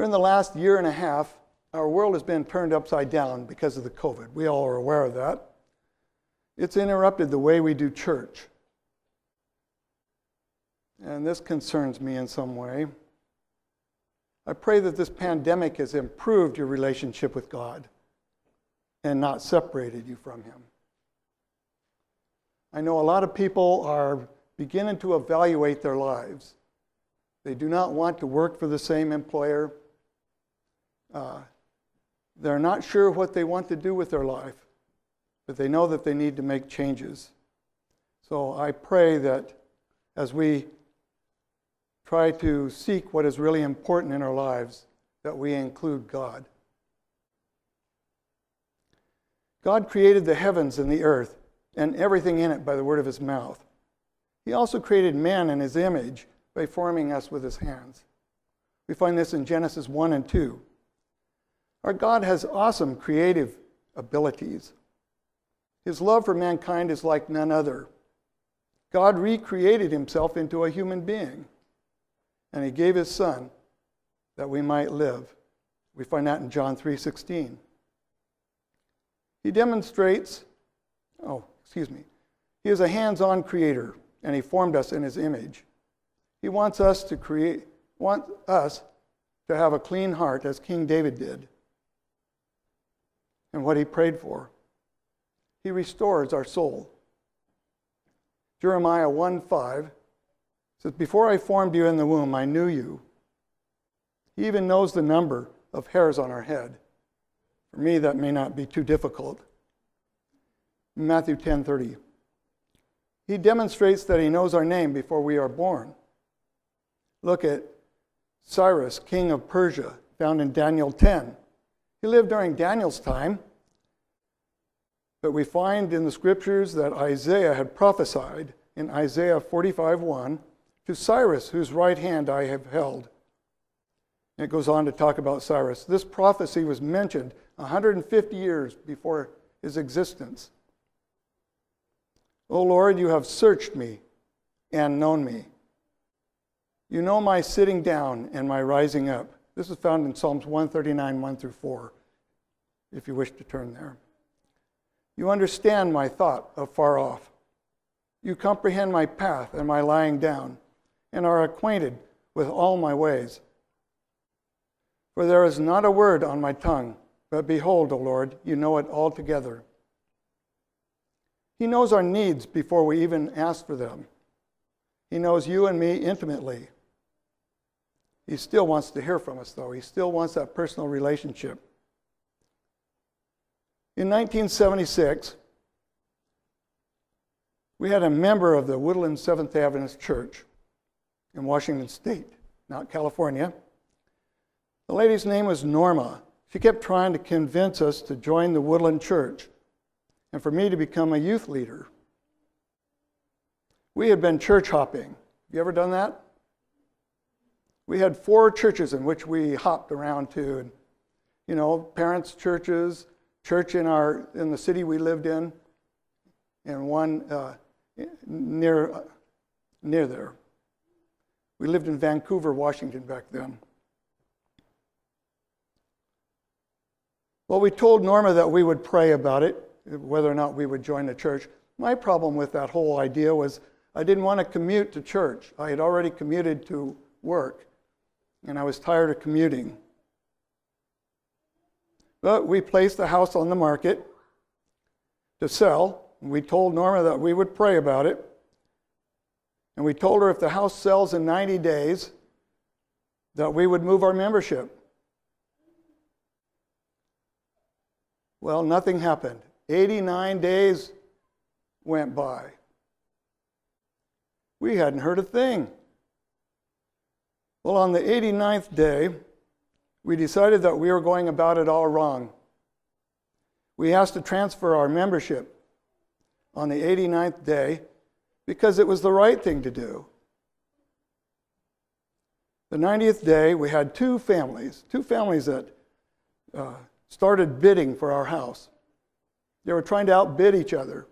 During the last year and a half, our world has been turned upside down because of the COVID. We all are aware of that. It's interrupted the way we do church. And this concerns me in some way. I pray that this pandemic has improved your relationship with God and not separated you from Him. I know a lot of people are beginning to evaluate their lives. They do not want to work for the same employer. Uh, they're not sure what they want to do with their life, but they know that they need to make changes. So I pray that as we try to seek what is really important in our lives, that we include God. God created the heavens and the earth and everything in it by the word of his mouth. He also created man in his image by forming us with his hands. We find this in Genesis 1 and 2. Our God has awesome creative abilities. His love for mankind is like none other. God recreated himself into a human being, and he gave his son that we might live. We find that in John 3:16. He demonstrates oh, excuse me. He is a hands-on creator, and he formed us in his image. He wants us to create want us to have a clean heart as King David did and what he prayed for. He restores our soul. Jeremiah 1 5 says, Before I formed you in the womb, I knew you. He even knows the number of hairs on our head. For me, that may not be too difficult. Matthew 10 30. He demonstrates that he knows our name before we are born. Look at Cyrus, king of Persia, found in Daniel 10. He lived during Daniel's time, but we find in the scriptures that Isaiah had prophesied in Isaiah 45:1 to Cyrus, whose right hand I have held. And it goes on to talk about Cyrus. This prophecy was mentioned 150 years before his existence. O Lord, you have searched me and known me. You know my sitting down and my rising up. This is found in Psalms 139, 1 through 4, if you wish to turn there. You understand my thought afar off. You comprehend my path and my lying down, and are acquainted with all my ways. For there is not a word on my tongue, but behold, O Lord, you know it altogether. He knows our needs before we even ask for them. He knows you and me intimately. He still wants to hear from us, though. He still wants that personal relationship. In 1976, we had a member of the Woodland Seventh Adventist Church in Washington State, not California. The lady's name was Norma. She kept trying to convince us to join the Woodland Church and for me to become a youth leader. We had been church hopping. Have you ever done that? We had four churches in which we hopped around to, and you know, parents' churches, church in our in the city we lived in, and one uh, near uh, near there. We lived in Vancouver, Washington back then. Well, we told Norma that we would pray about it, whether or not we would join the church. My problem with that whole idea was I didn't want to commute to church. I had already commuted to work and I was tired of commuting. But we placed the house on the market to sell. We told Norma that we would pray about it. And we told her if the house sells in 90 days, that we would move our membership. Well, nothing happened. 89 days went by. We hadn't heard a thing. Well, on the 89th day, we decided that we were going about it all wrong. We asked to transfer our membership on the 89th day because it was the right thing to do. The 90th day, we had two families, two families that uh, started bidding for our house. They were trying to outbid each other.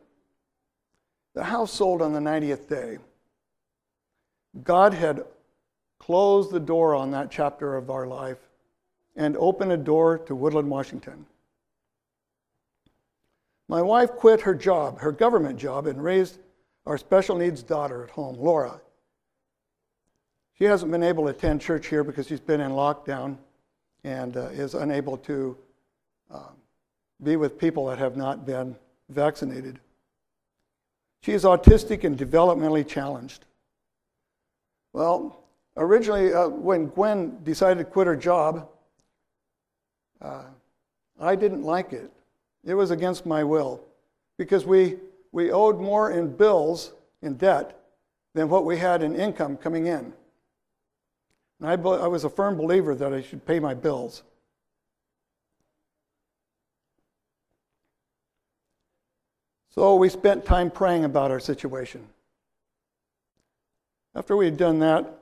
The house sold on the 90th day. God had closed the door on that chapter of our life. and open a door to Woodland, Washington. My wife quit her job, her government job, and raised our special needs daughter at home, Laura. She hasn't been able to attend church here because she's been in lockdown and uh, is unable to uh, be with people that have not been vaccinated. She is autistic and developmentally challenged. Well, originally, uh, when Gwen decided to quit her job, uh, I didn't like it. It was against my will because we, we owed more in bills, in debt, than what we had in income coming in. And I, I was a firm believer that I should pay my bills. So we spent time praying about our situation. After we had done that,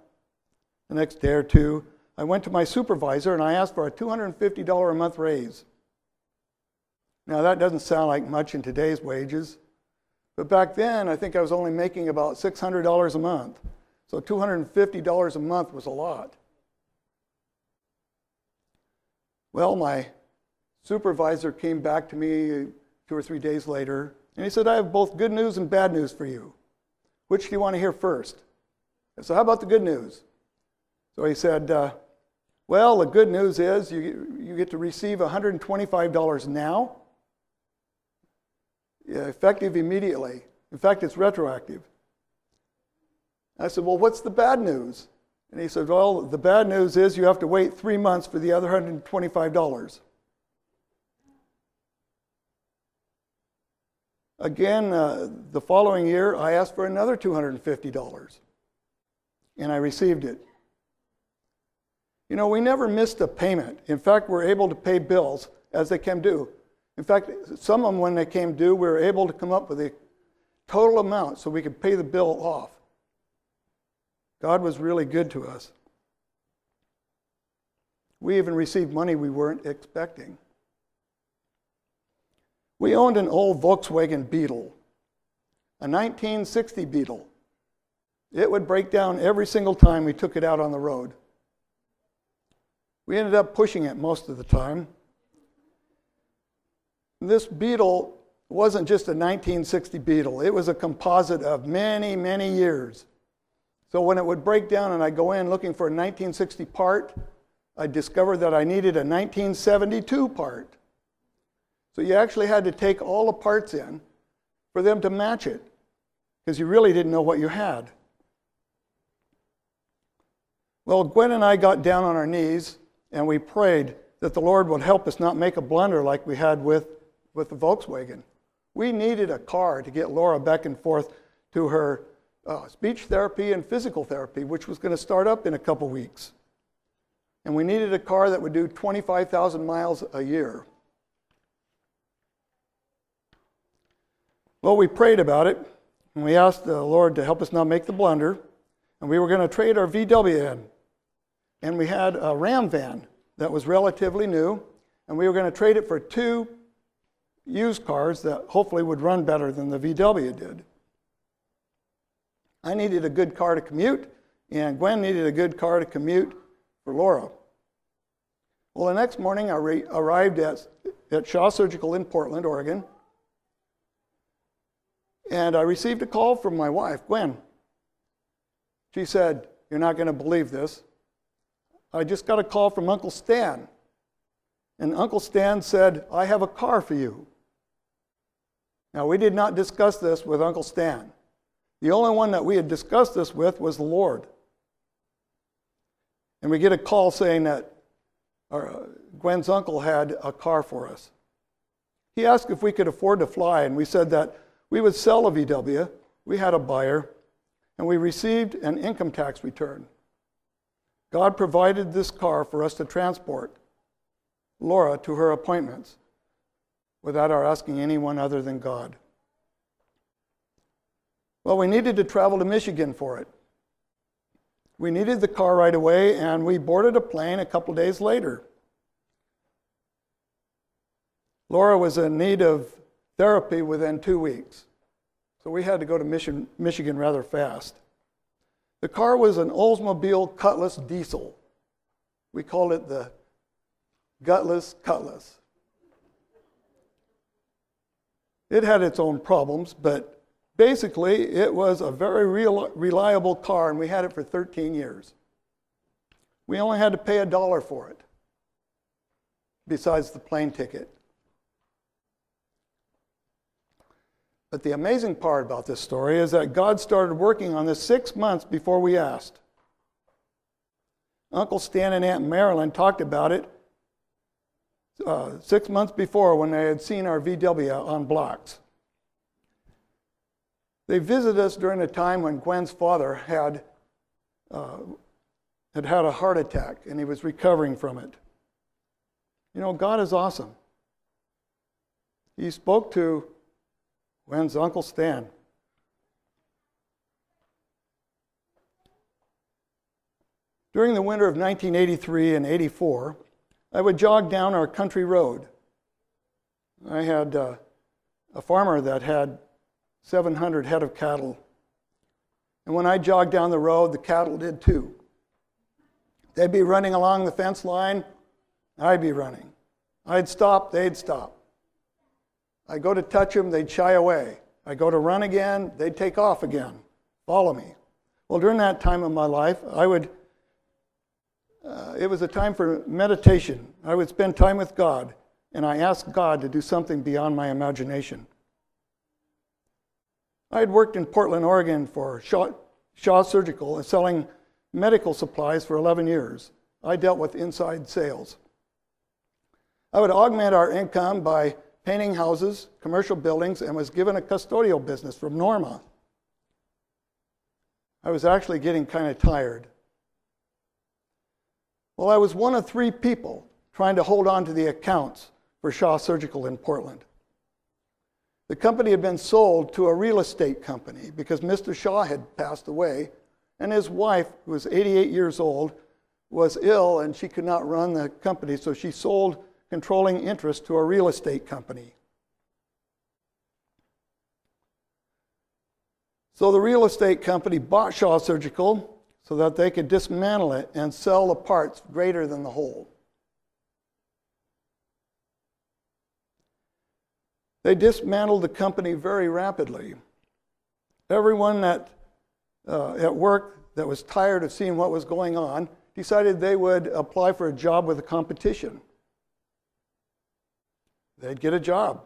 the next day or two, I went to my supervisor and I asked for a $250 a month raise. Now, that doesn't sound like much in today's wages, but back then I think I was only making about $600 a month. So $250 a month was a lot. Well, my supervisor came back to me two or three days later and he said, I have both good news and bad news for you. Which do you want to hear first? So, How about the good news? So he said, uh, Well, the good news is you, you get to receive $125 now, effective immediately. In fact, it's retroactive. I said, Well, what's the bad news? And he said, Well, the bad news is you have to wait three months for the other $125. Again, uh, the following year, I asked for another $250, and I received it. You know, we never missed a payment. In fact, we're able to pay bills as they came due. In fact, some of them, when they came due, we were able to come up with a total amount so we could pay the bill off. God was really good to us. We even received money we weren't expecting. We owned an old Volkswagen Beetle, a 1960 Beetle. It would break down every single time we took it out on the road. We ended up pushing it most of the time. This Beetle wasn't just a 1960 Beetle, it was a composite of many, many years. So when it would break down and I go in looking for a 1960 part, I discovered that I needed a 1972 part. So you actually had to take all the parts in for them to match it because you really didn't know what you had. Well, Gwen and I got down on our knees and we prayed that the Lord would help us not make a blunder like we had with, with the Volkswagen. We needed a car to get Laura back and forth to her uh, speech therapy and physical therapy, which was going to start up in a couple weeks. And we needed a car that would do 25,000 miles a year. Well, we prayed about it, and we asked the Lord to help us not make the blunder, and we were going to trade our VW in. And we had a Ram van that was relatively new, and we were going to trade it for two used cars that hopefully would run better than the VW did. I needed a good car to commute, and Gwen needed a good car to commute for Laura. Well, the next morning I re- arrived at, at Shaw Surgical in Portland, Oregon, and I received a call from my wife, Gwen. She said, You're not going to believe this. I just got a call from Uncle Stan. And Uncle Stan said, I have a car for you. Now, we did not discuss this with Uncle Stan. The only one that we had discussed this with was the Lord. And we get a call saying that our, uh, Gwen's uncle had a car for us. He asked if we could afford to fly, and we said that we would sell a VW. We had a buyer, and we received an income tax return. God provided this car for us to transport Laura to her appointments without our asking anyone other than God. Well, we needed to travel to Michigan for it. We needed the car right away, and we boarded a plane a couple days later. Laura was in need of therapy within two weeks. So we had to go to Michigan rather fast. The car was an Oldsmobile Cutlass diesel. We called it the gutless cutlass. It had its own problems, but basically it was a very real, reliable car, and we had it for 13 years. We only had to pay a dollar for it, besides the plane ticket. But the amazing part about this story is that God started working on this six months before we asked. Uncle Stan and Aunt Marilyn talked about it uh, six months before when they had seen our VW on blocks. They visited us during a time when Gwen's father had, uh, had had a heart attack and he was recovering from it. You know, God is awesome. He spoke to Gwen's Uncle Stan. During the winter of 1983 and 84, I would jog down our country road. I had uh, a farmer that had 700 head of cattle. And when I jogged down the road, the cattle did too. They'd be running along the fence line, I'd be running. I'd stop, they'd stop. I go to touch them, they'd shy away. I go to run again, they'd take off again, follow me. Well, during that time of my life, I would uh, it was a time for meditation. I would spend time with God, and I asked God to do something beyond my imagination. I had worked in Portland, Oregon for Shaw, Shaw Surgical and selling medical supplies for 11 years. I dealt with inside sales. I would augment our income by painting houses, commercial buildings, and was given a custodial business from Norma. I was actually getting kind of tired. Well, I was one of three people trying to hold on to the accounts for Shaw Surgical in Portland. The company had been sold to a real estate company because Mr. Shaw had passed away, and his wife, who was 88 years old, was ill and she could not run the company, so she sold controlling interest to a real estate company. So the real estate company bought Shaw Surgical so that they could dismantle it and sell the parts greater than the whole. They dismantled the company very rapidly. Everyone that, uh, at work that was tired of seeing what was going on decided they would apply for a job with the competition. They'd get a job.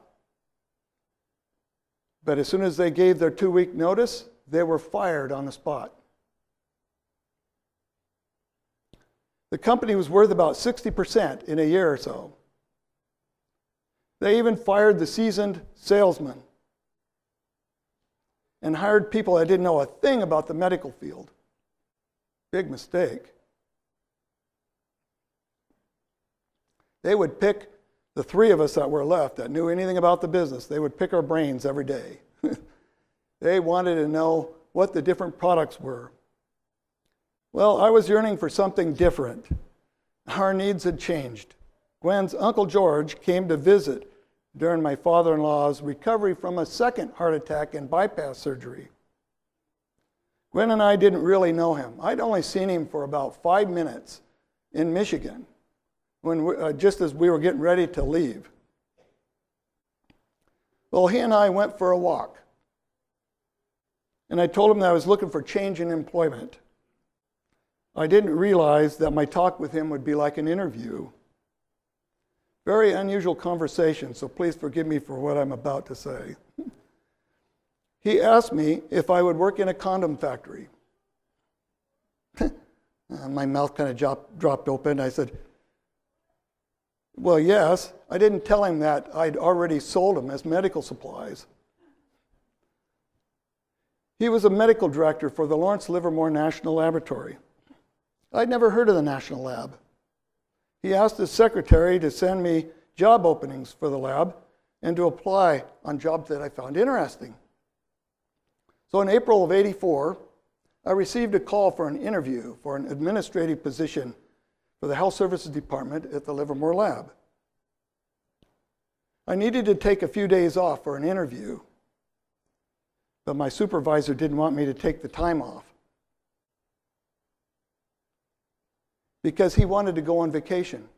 But as soon as they gave their two week notice, they were fired on the spot. The company was worth about 60% in a year or so. They even fired the seasoned salesman and hired people that didn't know a thing about the medical field. Big mistake. They would pick the three of us that were left that knew anything about the business, they would pick our brains every day. they wanted to know what the different products were. Well, I was yearning for something different. Our needs had changed. Gwen's Uncle George came to visit during my father in law's recovery from a second heart attack and bypass surgery. Gwen and I didn't really know him. I'd only seen him for about five minutes in Michigan, when we, uh, just as we were getting ready to leave. Well, he and I went for a walk. And I told him that I was looking for change in employment. I didn't realize that my talk with him would be like an interview. Very unusual conversation, so please forgive me for what I'm about to say. he asked me if I would work in a condom factory. my mouth kind of dropped, dropped open. I said, Well, yes. I didn't tell him that I'd already sold them as medical supplies. He was a medical director for the Lawrence Livermore National Laboratory. I'd never heard of the National Lab. He asked his secretary to send me job openings for the lab and to apply on jobs that I found interesting. So in April of 84, I received a call for an interview for an administrative position for the Health Services Department at the Livermore Lab. I needed to take a few days off for an interview, but my supervisor didn't want me to take the time off. because he wanted to go on vacation.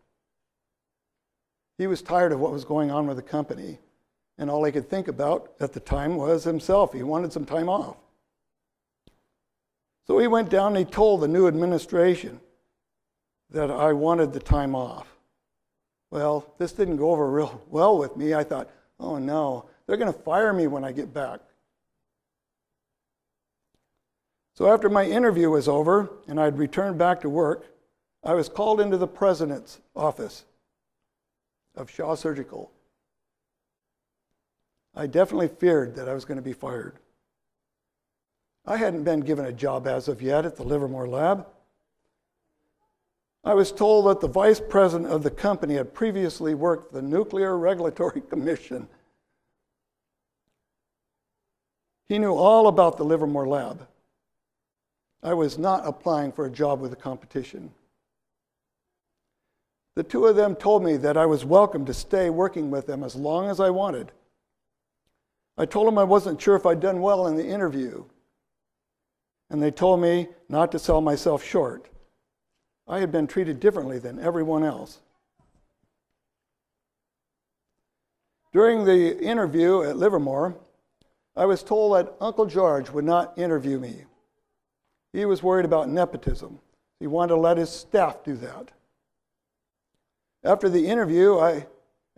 He was tired of what was going on with the company, and all he could think about at the time was himself. He wanted some time off. So he went down and he told the new administration that I wanted the time off. Well, this didn't go over real well with me. I thought, oh no, they're going to fire me when I get back. So after my interview was over and I'd returned back to work, I was called into the president's office of Shaw Surgical. I definitely feared that I was going to be fired. I hadn't been given a job as of yet at the Livermore lab. I was told that the vice president of the company had previously worked for the Nuclear Regulatory Commission. He knew all about the Livermore lab. I was not applying for a job with the competition. The two of them told me that I was welcome to stay working with them as long as I wanted. I told them I wasn't sure if I'd done well in the interview, and they told me not to sell myself short. I had been treated differently than everyone else. During the interview at Livermore, I was told that Uncle George would not interview me. He was worried about nepotism. He wanted to let his staff do that. After the interview, I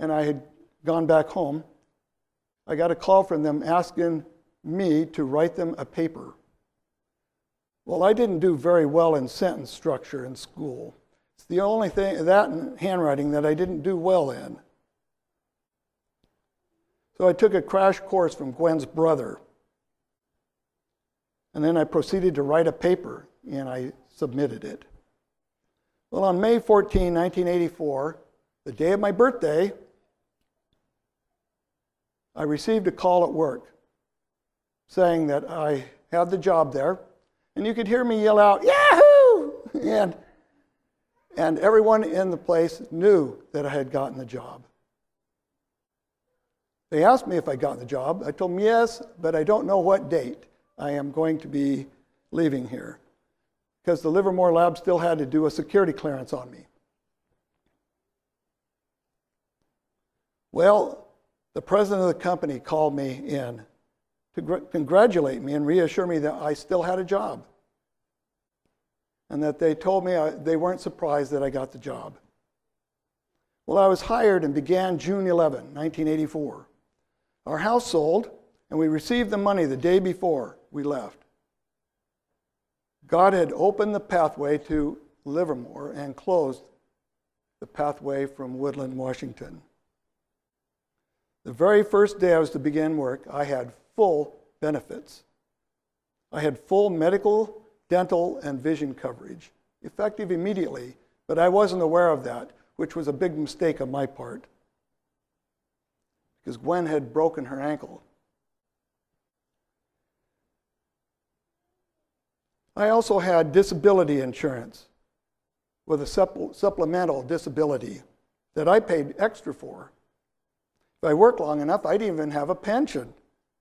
and I had gone back home. I got a call from them asking me to write them a paper. Well, I didn't do very well in sentence structure in school. It's the only thing, that and handwriting, that I didn't do well in. So I took a crash course from Gwen's brother. And then I proceeded to write a paper and I submitted it. Well, on May 14, 1984, the day of my birthday, I received a call at work saying that I had the job there. And you could hear me yell out, Yahoo! And, and everyone in the place knew that I had gotten the job. They asked me if I'd gotten the job. I told them yes, but I don't know what date. I am going to be leaving here because the Livermore lab still had to do a security clearance on me. Well, the president of the company called me in to gr- congratulate me and reassure me that I still had a job. And that they told me I, they weren't surprised that I got the job. Well, I was hired and began June 11, 1984. Our house sold, and we received the money the day before we left. God had opened the pathway to Livermore and closed the pathway from Woodland, Washington. The very first day I was to begin work, I had full benefits. I had full medical, dental, and vision coverage, effective immediately, but I wasn't aware of that, which was a big mistake on my part. Because Gwen had broken her ankle I also had disability insurance with a supplemental disability that I paid extra for. If I worked long enough, I'd even have a pension.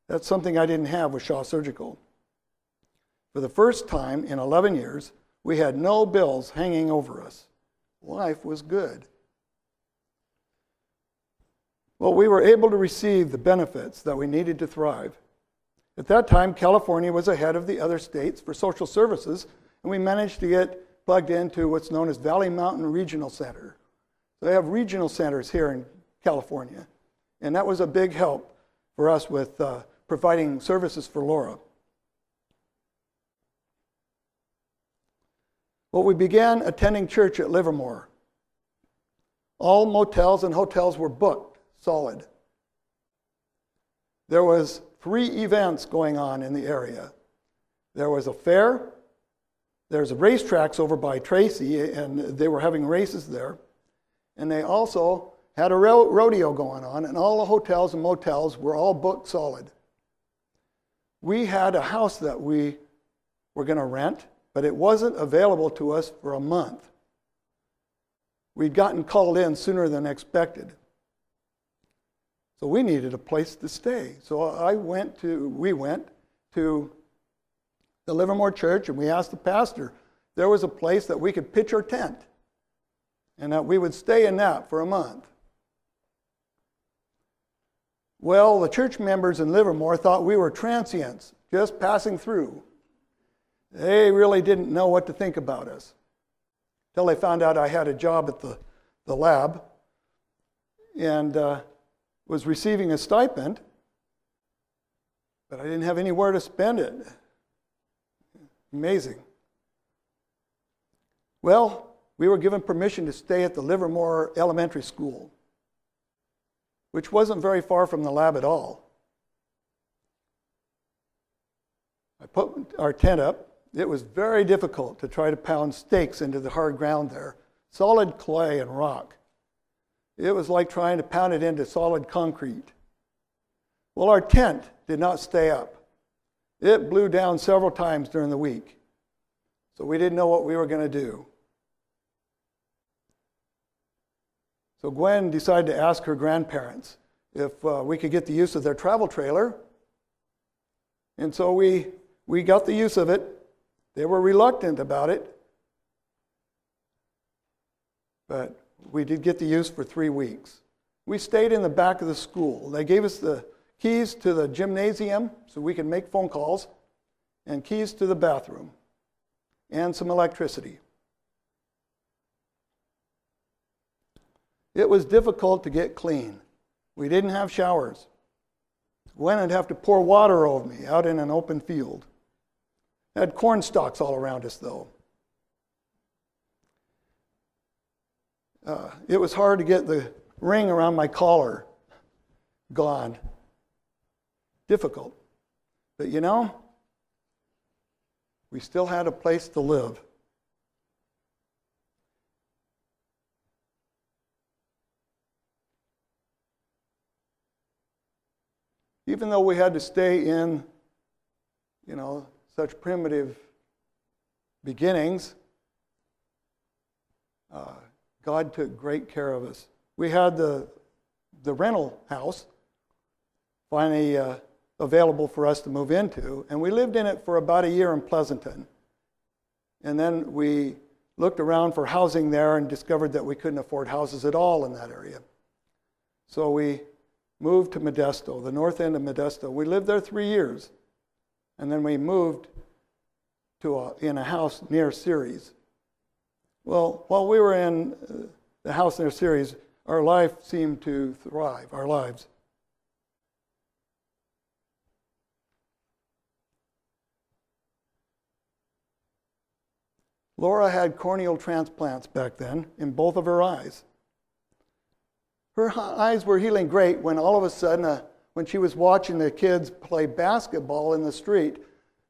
That's something I didn't have with Shaw Surgical. For the first time in 11 years, we had no bills hanging over us. Life was good. Well, we were able to receive the benefits that we needed to thrive. At that time, California was ahead of the other states for social services, and we managed to get plugged into what's known as Valley Mountain Regional Center. So they have regional centers here in California, and that was a big help for us with uh, providing services for Laura. Well, we began attending church at Livermore. All motels and hotels were booked solid. There was three events going on in the area. There was a fair, there's racetracks over by Tracy, and they were having races there. And they also had a rodeo going on, and all the hotels and motels were all booked solid. We had a house that we were going to rent, but it wasn't available to us for a month. We'd gotten called in sooner than expected. So we needed a place to stay. So I went to, we went to the Livermore Church and we asked the pastor, there was a place that we could pitch our tent and that we would stay in that for a month. Well, the church members in Livermore thought we were transients, just passing through. They really didn't know what to think about us until they found out I had a job at the, the lab and uh, was receiving a stipend, but I didn't have anywhere to spend it. Amazing. Well, we were given permission to stay at the Livermore Elementary School, which wasn't very far from the lab at all. I put our tent up. It was very difficult to try to pound stakes into the hard ground there, solid clay and rock. It was like trying to pound it into solid concrete. Well, our tent did not stay up. It blew down several times during the week. So we didn't know what we were going to do. So Gwen decided to ask her grandparents if uh, we could get the use of their travel trailer. And so we, we got the use of it. They were reluctant about it. But we did get the use for three weeks. We stayed in the back of the school. They gave us the keys to the gymnasium so we could make phone calls, and keys to the bathroom, and some electricity. It was difficult to get clean. We didn't have showers. Gwen would have to pour water over me out in an open field. Had corn stalks all around us, though. Uh, it was hard to get the ring around my collar gone. Difficult. But you know, we still had a place to live. Even though we had to stay in, you know, such primitive beginnings, uh, God took great care of us. We had the, the rental house finally uh, available for us to move into, and we lived in it for about a year in Pleasanton. And then we looked around for housing there and discovered that we couldn't afford houses at all in that area. So we moved to Modesto, the north end of Modesto. We lived there three years, and then we moved to a, in a house near Ceres. Well, while we were in uh, the house near Ceres, our life seemed to thrive, our lives. Laura had corneal transplants back then in both of her eyes. Her eyes were healing great when all of a sudden, uh, when she was watching the kids play basketball in the street,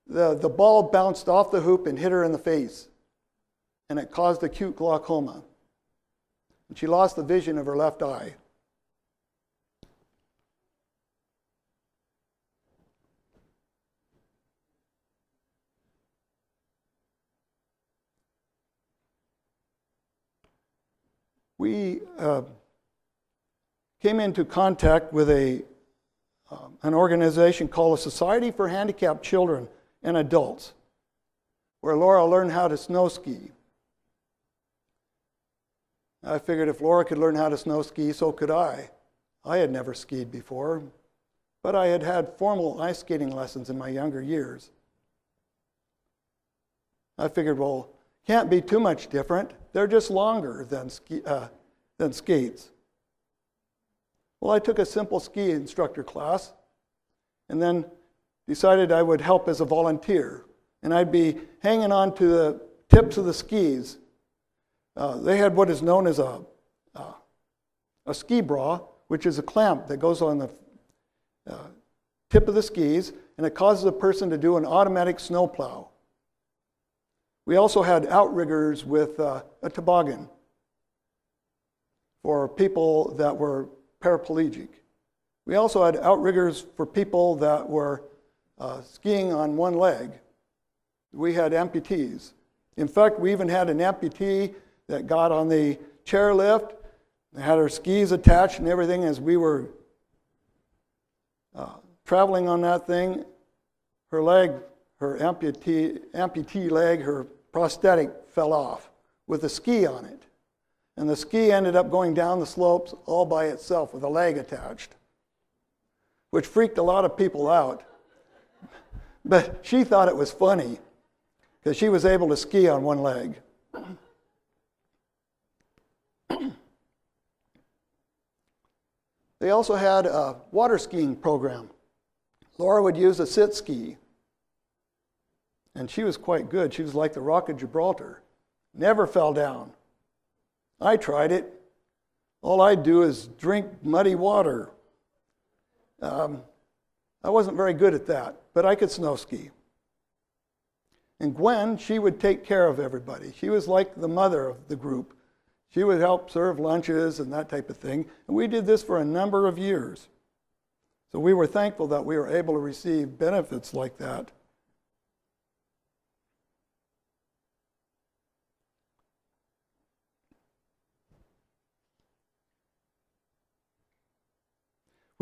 the, the ball bounced off the hoop and hit her in the face. And it caused acute glaucoma. And she lost the vision of her left eye. We. Uh, came into contact with a, um, an organization called the Society for Handicapped Children and Adults, where Laura learned how to snow ski. I figured if Laura could learn how to snow ski, so could I. I had never skied before, but I had had formal ice skating lessons in my younger years. I figured, well, can't be too much different. They're just longer than, ski, uh, than skates. Well, I took a simple ski instructor class and then decided I would help as a volunteer. And I'd be hanging on to the tips of the skis. Uh, they had what is known as a, uh, a ski bra, which is a clamp that goes on the uh, tip of the skis, and it causes a person to do an automatic snowplow. We also had outriggers with uh, a toboggan for people that were paraplegic. We also had outriggers for people that were uh, skiing on one leg. We had amputees. In fact, we even had an amputee that got on the chairlift. Had her skis attached and everything as we were uh, traveling on that thing. Her leg, her amputee, amputee leg, her prosthetic fell off with a ski on it. And the ski ended up going down the slopes all by itself with a leg attached. which freaked a lot of people out. But she thought it was funny because she was able to ski on one leg. They also had a water skiing program. Laura would use a sit ski, and she was quite good. She was like the Rock of Gibraltar, never fell down. I tried it. All I'd do is drink muddy water. Um, I wasn't very good at that, but I could snow ski. And Gwen, she would take care of everybody. She was like the mother of the group. She would help serve lunches and that type of thing. And we did this for a number of years. So we were thankful that we were able to receive benefits like that.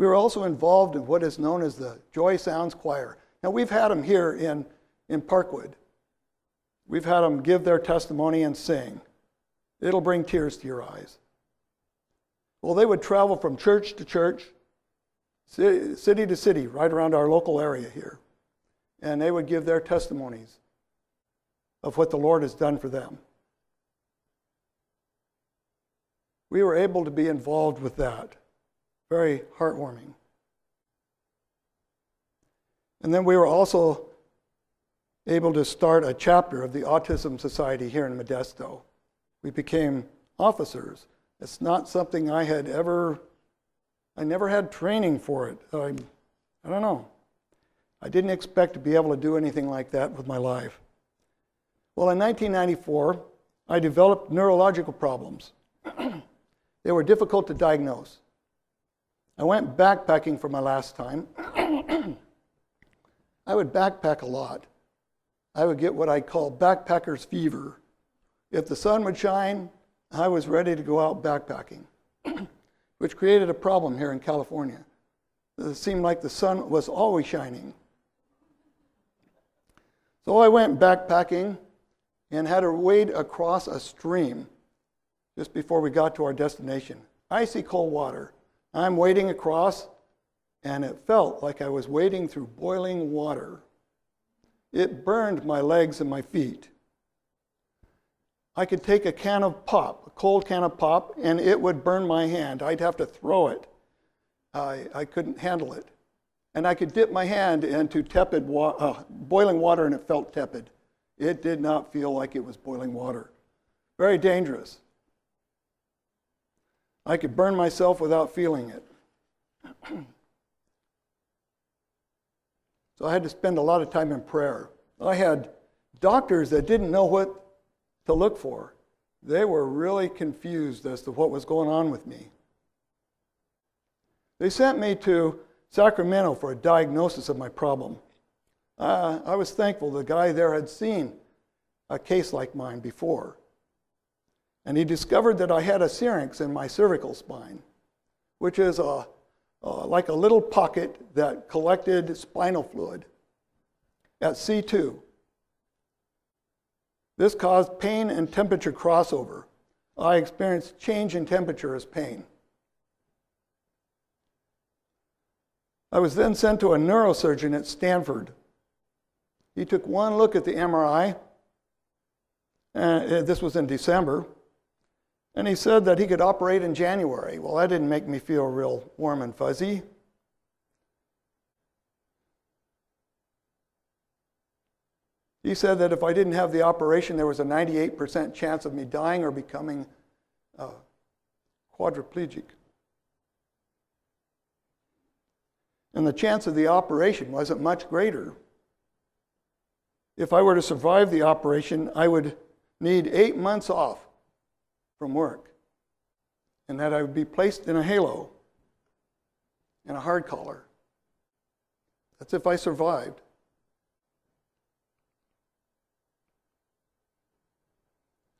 We were also involved in what is known as the Joy Sounds Choir. Now, we've had them here in, in Parkwood. We've had them give their testimony and sing. It'll bring tears to your eyes. Well, they would travel from church to church, city to city, right around our local area here. And they would give their testimonies of what the Lord has done for them. We were able to be involved with that. Very heartwarming. And then we were also able to start a chapter of the Autism Society here in Modesto we became officers. It's not something I had ever, I never had training for it. I, I don't know. I didn't expect to be able to do anything like that with my life. Well, in 1994, I developed neurological problems. they were difficult to diagnose. I went backpacking for my last time. I would backpack a lot. I would get what I call backpacker's fever. If the sun would shine, I was ready to go out backpacking, which created a problem here in California. It seemed like the sun was always shining. So I went backpacking and had to wade across a stream just before we got to our destination. Icy cold water. I'm wading across, and it felt like I was wading through boiling water. It burned my legs and my feet. I could take a can of pop, a cold can of pop, and it would burn my hand. I'd have to throw it. I, I couldn't handle it. And I could dip my hand into tepid wa- uh, boiling water, and it felt tepid. It did not feel like it was boiling water. Very dangerous. I could burn myself without feeling it. so I had to spend a lot of time in prayer. I had doctors that didn't know what to look for. They were really confused as to what was going on with me. They sent me to Sacramento for a diagnosis of my problem. Uh, I was thankful the guy there had seen a case like mine before. And he discovered that I had a syrinx in my cervical spine, which is a, uh, like a little pocket that collected spinal fluid at C2. This caused pain and temperature crossover. I experienced change in temperature as pain. I was then sent to a neurosurgeon at Stanford. He took one look at the MRI, and uh, this was in December, and he said that he could operate in January. Well, that didn't make me feel real warm and fuzzy. He said that if I didn't have the operation, there was a 98% chance of me dying or becoming uh, quadriplegic. And the chance of the operation wasn't much greater. If I were to survive the operation, I would need eight months off from work, and that I would be placed in a halo and a hard collar. That's if I survived.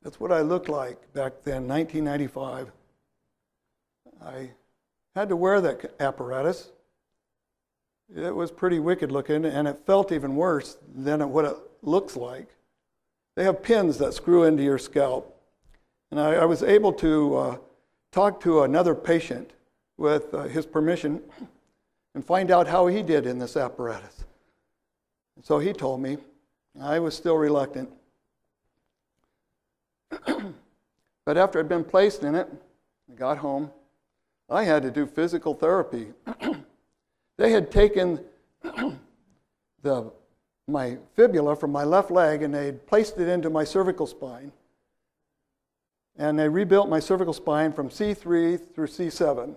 That's what I looked like back then, 1995. I had to wear that apparatus. It was pretty wicked looking, and it felt even worse than what it looks like. They have pins that screw into your scalp. And I, I was able to uh, talk to another patient with uh, his permission, and find out how he did in this apparatus. And so he told me. I was still reluctant. but after I'd been placed in it, I got home. I had to do physical therapy. they had taken the, my fibula from my left leg and they had placed it into my cervical spine. And they rebuilt my cervical spine from C3 through C7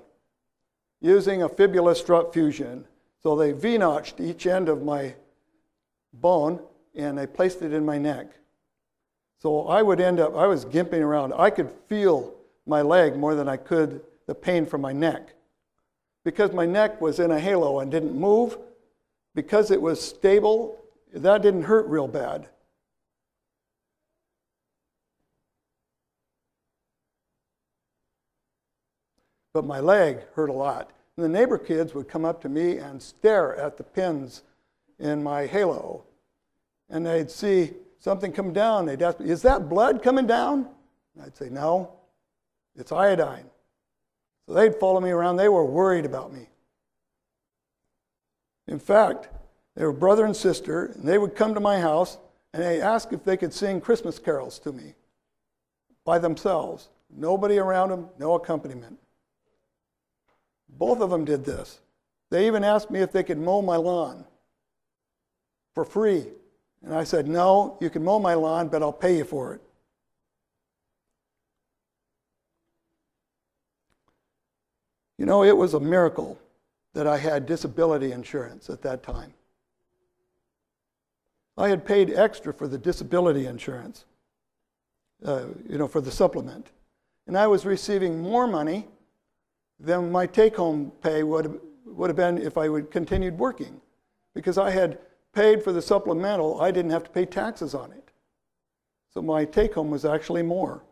using a fibula strut fusion. So they V notched each end of my bone and they placed it in my neck. So I would end up, I was gimping around. I could feel my leg more than I could the pain from my neck. Because my neck was in a halo and didn't move, because it was stable, that didn't hurt real bad. But my leg hurt a lot. And the neighbor kids would come up to me and stare at the pins in my halo. And they'd see something come down. They'd ask me, Is that blood coming down? And I'd say, No, it's iodine. So they'd follow me around. They were worried about me. In fact, they were brother and sister, and they would come to my house and they asked if they could sing Christmas carols to me by themselves. Nobody around them, no accompaniment. Both of them did this. They even asked me if they could mow my lawn for free. And I said, No, you can mow my lawn, but I'll pay you for it. You know, it was a miracle that I had disability insurance at that time. I had paid extra for the disability insurance, uh, you know, for the supplement. And I was receiving more money than my take home pay would, would have been if I would continued working. Because I had paid for the supplemental, I didn't have to pay taxes on it. So my take home was actually more.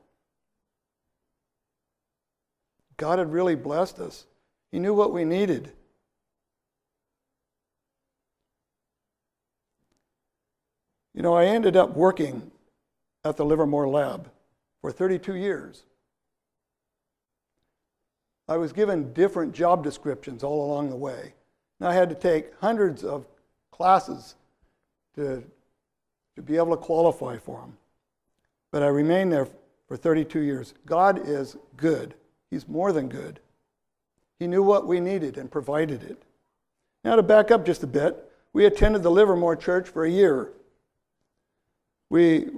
God had really blessed us. He knew what we needed. You know, I ended up working at the Livermore Lab for 32 years. I was given different job descriptions all along the way. And I had to take hundreds of classes to, to be able to qualify for them. But I remained there for 32 years. God is good, He's more than good. He knew what we needed and provided it. Now, to back up just a bit, we attended the Livermore Church for a year. We,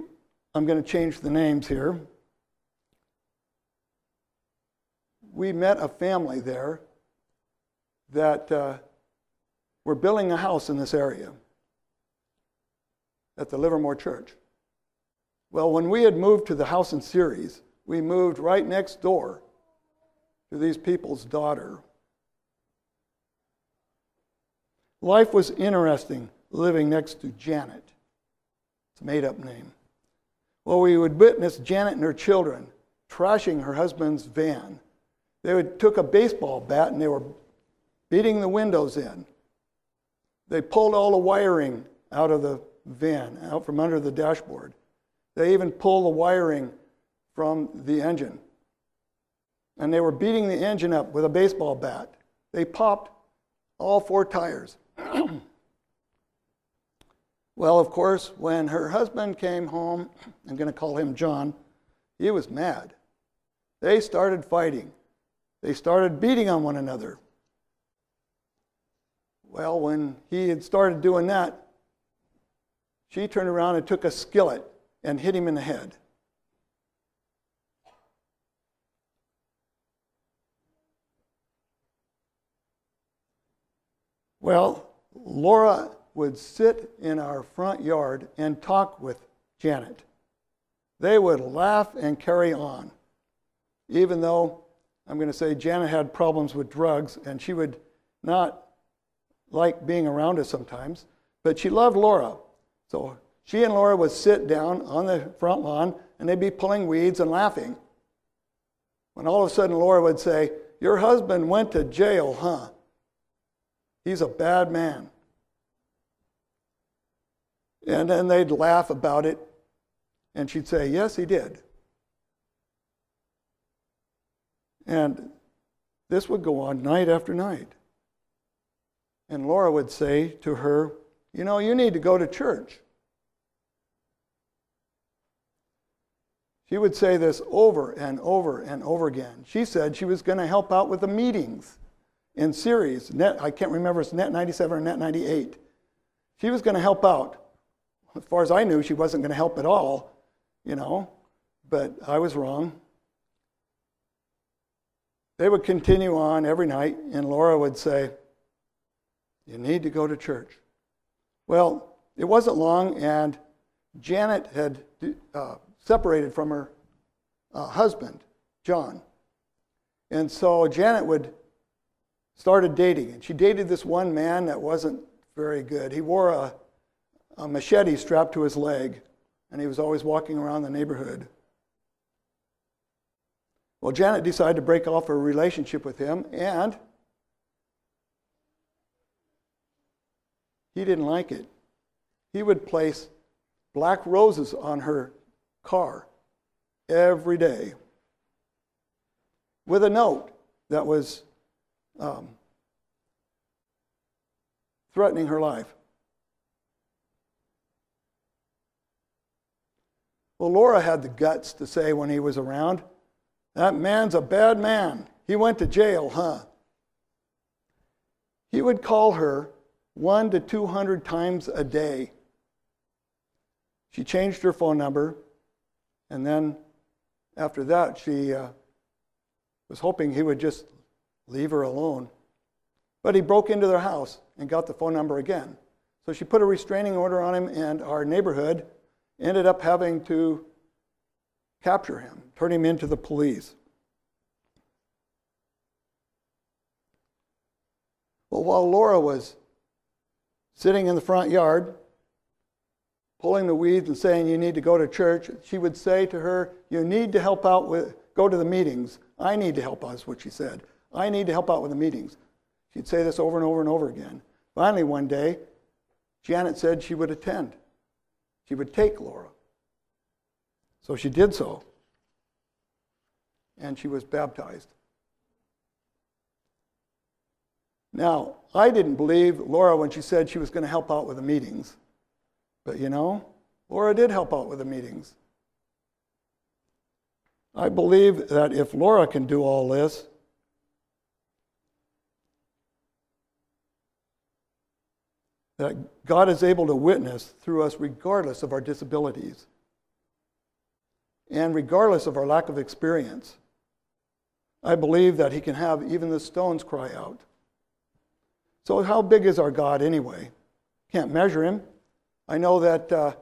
I'm going to change the names here. We met a family there that uh, were building a house in this area at the Livermore Church. Well, when we had moved to the house in Ceres, we moved right next door to these people's daughter. Life was interesting living next to Janet. It's a made up name. Well, we would witness Janet and her children trashing her husband's van they would, took a baseball bat and they were beating the windows in. They pulled all the wiring out of the van, out from under the dashboard. They even pulled the wiring from the engine. And they were beating the engine up with a baseball bat. They popped all four tires. well, of course, when her husband came home, I'm going to call him John, he was mad. They started fighting. They started beating on one another. Well, when he had started doing that, she turned around and took a skillet and hit him in the head. Well, Laura would sit in our front yard and talk with Janet. They would laugh and carry on, even though I'm going to say Janet had problems with drugs, and she would not like being around us sometimes, but she loved Laura. So she and Laura would sit down on the front lawn, and they'd be pulling weeds and laughing. When all of a sudden Laura would say, Your husband went to jail, huh? He's a bad man. And then they'd laugh about it, and she'd say, Yes, he did. And this would go on night after night. And Laura would say to her, You know, you need to go to church. She would say this over and over and over again. She said she was going to help out with the meetings in Ceres. Net, I can't remember if it's Net 97 or Net 98. She was going to help out. As far as I knew, she wasn't going to help at all, you know, but I was wrong. They would continue on every night, and Laura would say, You need to go to church. Well, it wasn't long, and Janet had uh, separated from her uh, husband, John. And so Janet would started dating, and she dated this one man that wasn't very good. He wore a, a machete strapped to his leg, and he was always walking around the neighborhood. Well, Janet decided to break off her relationship with him, and he didn't like it. He would place black roses on her car every day with a note that was um, threatening her life. Well, Laura had the guts to say when he was around, That man's a bad man. He went to jail, huh? He would call her one to 200 times a day. She changed her phone number, and then after that, she uh, was hoping he would just leave her alone. But he broke into their house and got the phone number again. So she put a restraining order on him, and our neighborhood ended up having to capture him, turn him into the police. Well, while Laura was sitting in the front yard, pulling the weeds and saying, You need to go to church, she would say to her, You need to help out with, go to the meetings. I need to help out, is what she said. I need to help out with the meetings. She'd say this over and over and over again. Finally, one day, Janet said she would attend. She would take Laura. So she did so. And she was baptized. Now, I didn't believe Laura when she said she was going to help out with the meetings. But you know, Laura did help out with the meetings. I believe that if Laura can do all this, that God is able to witness through us regardless of our disabilities and regardless of our lack of experience. I believe that He can have even the stones cry out. So, how big is our God anyway? Can't measure Him. I know that uh,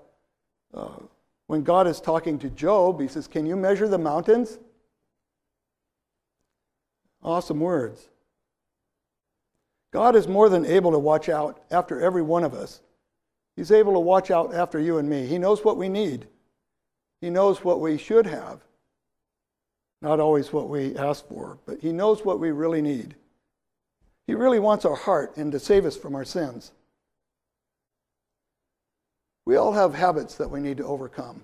uh, when God is talking to Job, He says, Can you measure the mountains? Awesome words. God is more than able to watch out after every one of us. He's able to watch out after you and me. He knows what we need, He knows what we should have. Not always what we ask for, but He knows what we really need. He really wants our heart and to save us from our sins. We all have habits that we need to overcome.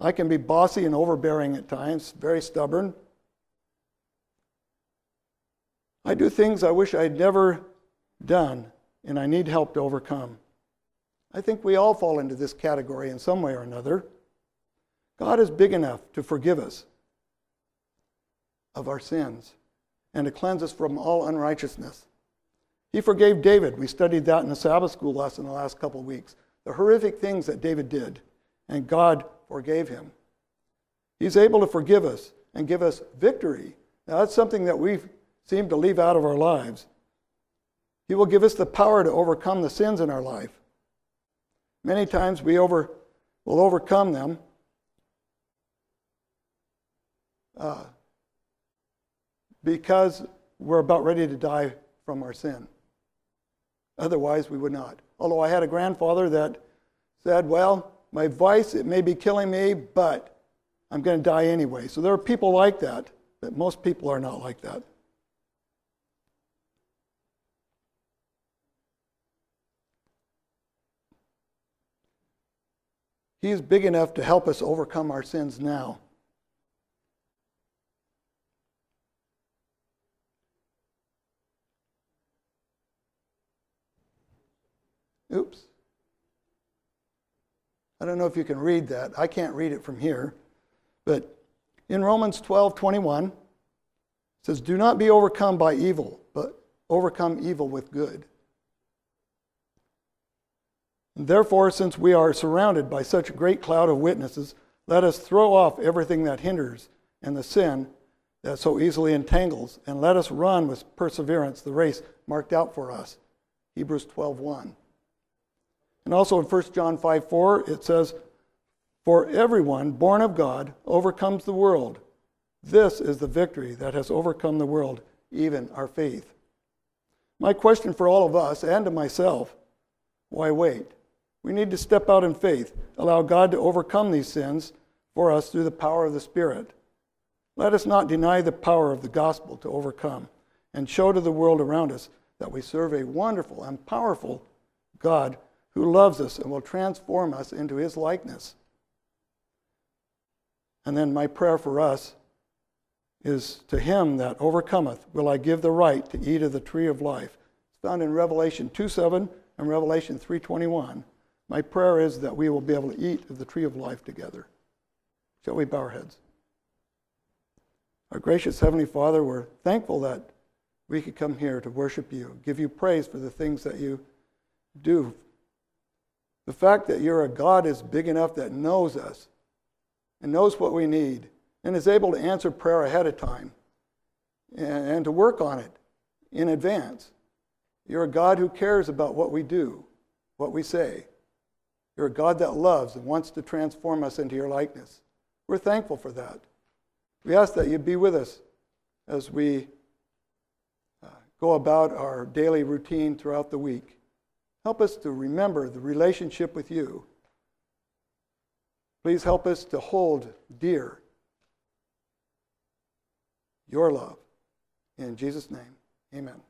I can be bossy and overbearing at times, very stubborn. I do things I wish I'd never done, and I need help to overcome. I think we all fall into this category in some way or another. God is big enough to forgive us of our sins and to cleanse us from all unrighteousness. He forgave David. We studied that in the Sabbath school lesson the last couple of weeks. The horrific things that David did, and God forgave him. He's able to forgive us and give us victory. Now, that's something that we've seem to leave out of our lives. He will give us the power to overcome the sins in our life. Many times we over, will overcome them uh, because we're about ready to die from our sin. Otherwise, we would not. Although I had a grandfather that said, Well, my vice, it may be killing me, but I'm going to die anyway. So there are people like that, but most people are not like that. He is big enough to help us overcome our sins now. Oops. I don't know if you can read that. I can't read it from here. But in Romans 12 21, it says, Do not be overcome by evil, but overcome evil with good. And therefore, since we are surrounded by such a great cloud of witnesses, let us throw off everything that hinders and the sin that so easily entangles, and let us run with perseverance the race marked out for us. Hebrews 12 1. And also in 1 John 5 4, it says, For everyone born of God overcomes the world. This is the victory that has overcome the world, even our faith. My question for all of us and to myself why wait? We need to step out in faith, allow God to overcome these sins for us through the power of the Spirit. Let us not deny the power of the gospel to overcome and show to the world around us that we serve a wonderful and powerful God who loves us and will transform us into his likeness. And then my prayer for us is to him that overcometh will I give the right to eat of the tree of life. It's found in Revelation 2 7 and Revelation 3.21. My prayer is that we will be able to eat of the tree of life together. Shall we bow our heads? Our gracious Heavenly Father, we're thankful that we could come here to worship you, give you praise for the things that you do the fact that you're a God is big enough that knows us and knows what we need and is able to answer prayer ahead of time and, to work on it in advance. You're a God who cares about what we do, what we say. You're a God that loves and wants to transform us into your likeness. We're thankful for that. We ask that you be with us as we uh, go about our daily routine throughout the week. Help us to remember the relationship with you. Please help us to hold dear your love. In Jesus' name, amen.